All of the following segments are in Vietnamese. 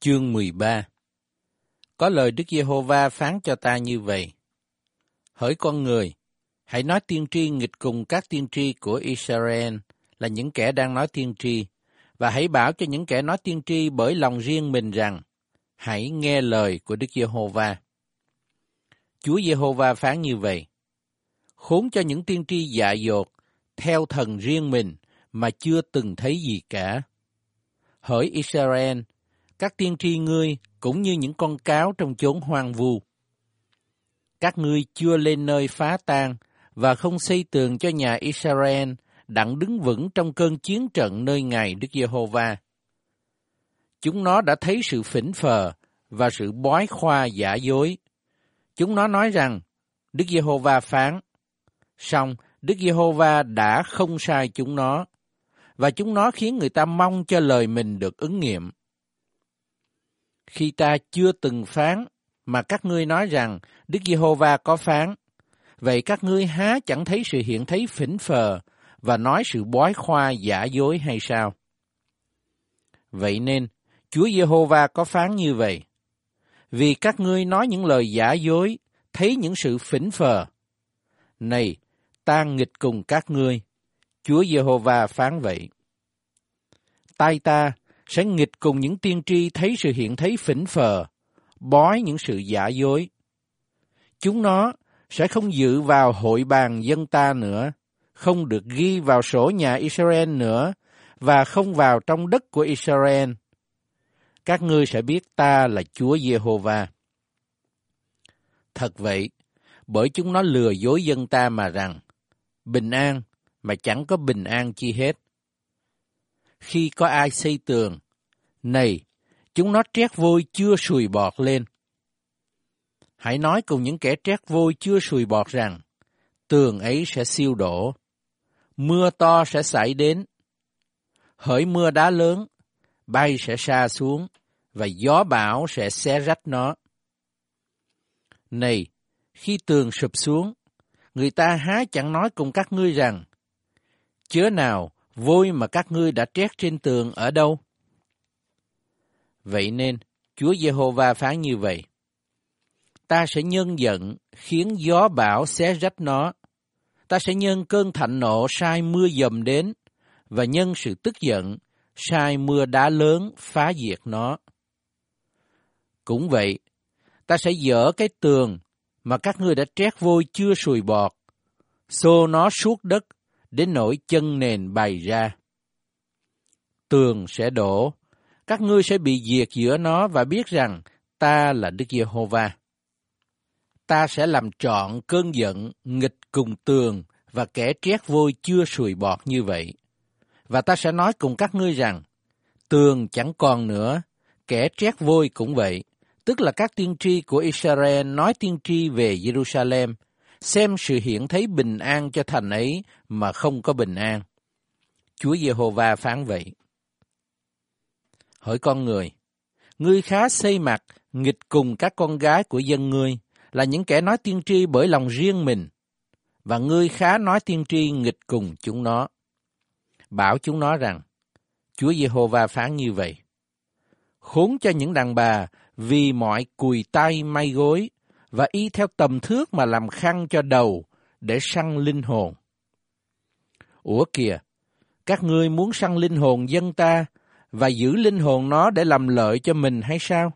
Chương 13 Có lời Đức Giê-hô-va phán cho ta như vậy. Hỡi con người, hãy nói tiên tri nghịch cùng các tiên tri của Israel là những kẻ đang nói tiên tri, và hãy bảo cho những kẻ nói tiên tri bởi lòng riêng mình rằng, hãy nghe lời của Đức Giê-hô-va. Chúa Giê-hô-va phán như vậy. Khốn cho những tiên tri dạ dột, theo thần riêng mình mà chưa từng thấy gì cả. Hỡi Israel, các tiên tri ngươi cũng như những con cáo trong chốn hoang vu. Các ngươi chưa lên nơi phá tan và không xây tường cho nhà Israel đặng đứng vững trong cơn chiến trận nơi ngày Đức Giê-hô-va. Chúng nó đã thấy sự phỉnh phờ và sự bói khoa giả dối. Chúng nó nói rằng Đức Giê-hô-va phán, song Đức Giê-hô-va đã không sai chúng nó, và chúng nó khiến người ta mong cho lời mình được ứng nghiệm khi ta chưa từng phán, mà các ngươi nói rằng Đức Giê-hô-va có phán. Vậy các ngươi há chẳng thấy sự hiện thấy phỉnh phờ và nói sự bói khoa giả dối hay sao? Vậy nên, Chúa Giê-hô-va có phán như vậy. Vì các ngươi nói những lời giả dối, thấy những sự phỉnh phờ. Này, ta nghịch cùng các ngươi. Chúa Giê-hô-va phán vậy. Tai ta sẽ nghịch cùng những tiên tri thấy sự hiện thấy phỉnh phờ, bói những sự giả dối. Chúng nó sẽ không dự vào hội bàn dân ta nữa, không được ghi vào sổ nhà Israel nữa, và không vào trong đất của Israel. Các ngươi sẽ biết ta là Chúa Giê-hô-va. Thật vậy, bởi chúng nó lừa dối dân ta mà rằng, bình an mà chẳng có bình an chi hết khi có ai xây tường. Này, chúng nó trét vôi chưa sùi bọt lên. Hãy nói cùng những kẻ trét vôi chưa sùi bọt rằng, tường ấy sẽ siêu đổ, mưa to sẽ xảy đến, hỡi mưa đá lớn, bay sẽ xa xuống, và gió bão sẽ xé rách nó. Này, khi tường sụp xuống, người ta há chẳng nói cùng các ngươi rằng, chớ nào vôi mà các ngươi đã trét trên tường ở đâu? Vậy nên, Chúa Giê-hô-va phán như vậy. Ta sẽ nhân giận, khiến gió bão xé rách nó. Ta sẽ nhân cơn thạnh nộ sai mưa dầm đến, và nhân sự tức giận, sai mưa đá lớn phá diệt nó. Cũng vậy, ta sẽ dỡ cái tường mà các ngươi đã trét vôi chưa sùi bọt, xô nó suốt đất đến nỗi chân nền bày ra. Tường sẽ đổ, các ngươi sẽ bị diệt giữa nó và biết rằng ta là Đức Giê-hô-va. Ta sẽ làm trọn cơn giận nghịch cùng tường và kẻ trét vôi chưa sùi bọt như vậy. Và ta sẽ nói cùng các ngươi rằng, tường chẳng còn nữa, kẻ trét vôi cũng vậy, tức là các tiên tri của Israel nói tiên tri về Jerusalem xem sự hiện thấy bình an cho thành ấy mà không có bình an. Chúa Giê-hô-va phán vậy. Hỏi con người, ngươi khá xây mặt, nghịch cùng các con gái của dân ngươi, là những kẻ nói tiên tri bởi lòng riêng mình, và ngươi khá nói tiên tri nghịch cùng chúng nó. Bảo chúng nó rằng, Chúa Giê-hô-va phán như vậy. Khốn cho những đàn bà vì mọi cùi tay may gối và y theo tầm thước mà làm khăn cho đầu để săn linh hồn. Ủa kìa, các ngươi muốn săn linh hồn dân ta và giữ linh hồn nó để làm lợi cho mình hay sao?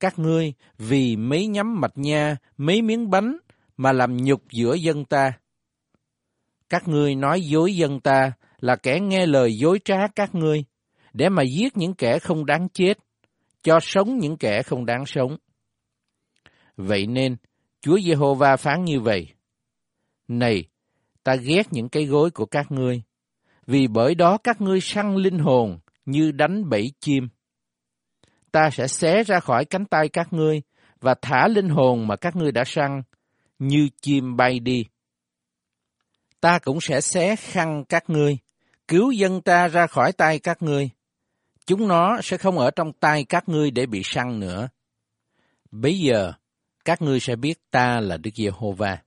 Các ngươi vì mấy nhắm mạch nha, mấy miếng bánh mà làm nhục giữa dân ta. Các ngươi nói dối dân ta là kẻ nghe lời dối trá các ngươi, để mà giết những kẻ không đáng chết, cho sống những kẻ không đáng sống. Vậy nên, Chúa Giê-hô-va phán như vậy. Này, ta ghét những cái gối của các ngươi, vì bởi đó các ngươi săn linh hồn như đánh bẫy chim. Ta sẽ xé ra khỏi cánh tay các ngươi và thả linh hồn mà các ngươi đã săn như chim bay đi. Ta cũng sẽ xé khăn các ngươi, cứu dân ta ra khỏi tay các ngươi. Chúng nó sẽ không ở trong tay các ngươi để bị săn nữa. Bây giờ, các ngươi sẽ biết ta là Đức Giê-hô-va.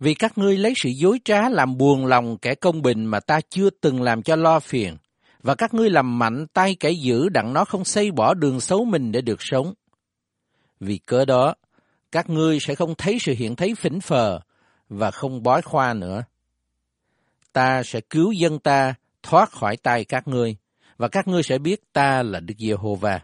Vì các ngươi lấy sự dối trá làm buồn lòng kẻ công bình mà ta chưa từng làm cho lo phiền, và các ngươi làm mạnh tay kẻ giữ đặng nó không xây bỏ đường xấu mình để được sống. Vì cớ đó, các ngươi sẽ không thấy sự hiện thấy phỉnh phờ và không bói khoa nữa. Ta sẽ cứu dân ta thoát khỏi tay các ngươi, và các ngươi sẽ biết ta là Đức Giê-hô-va.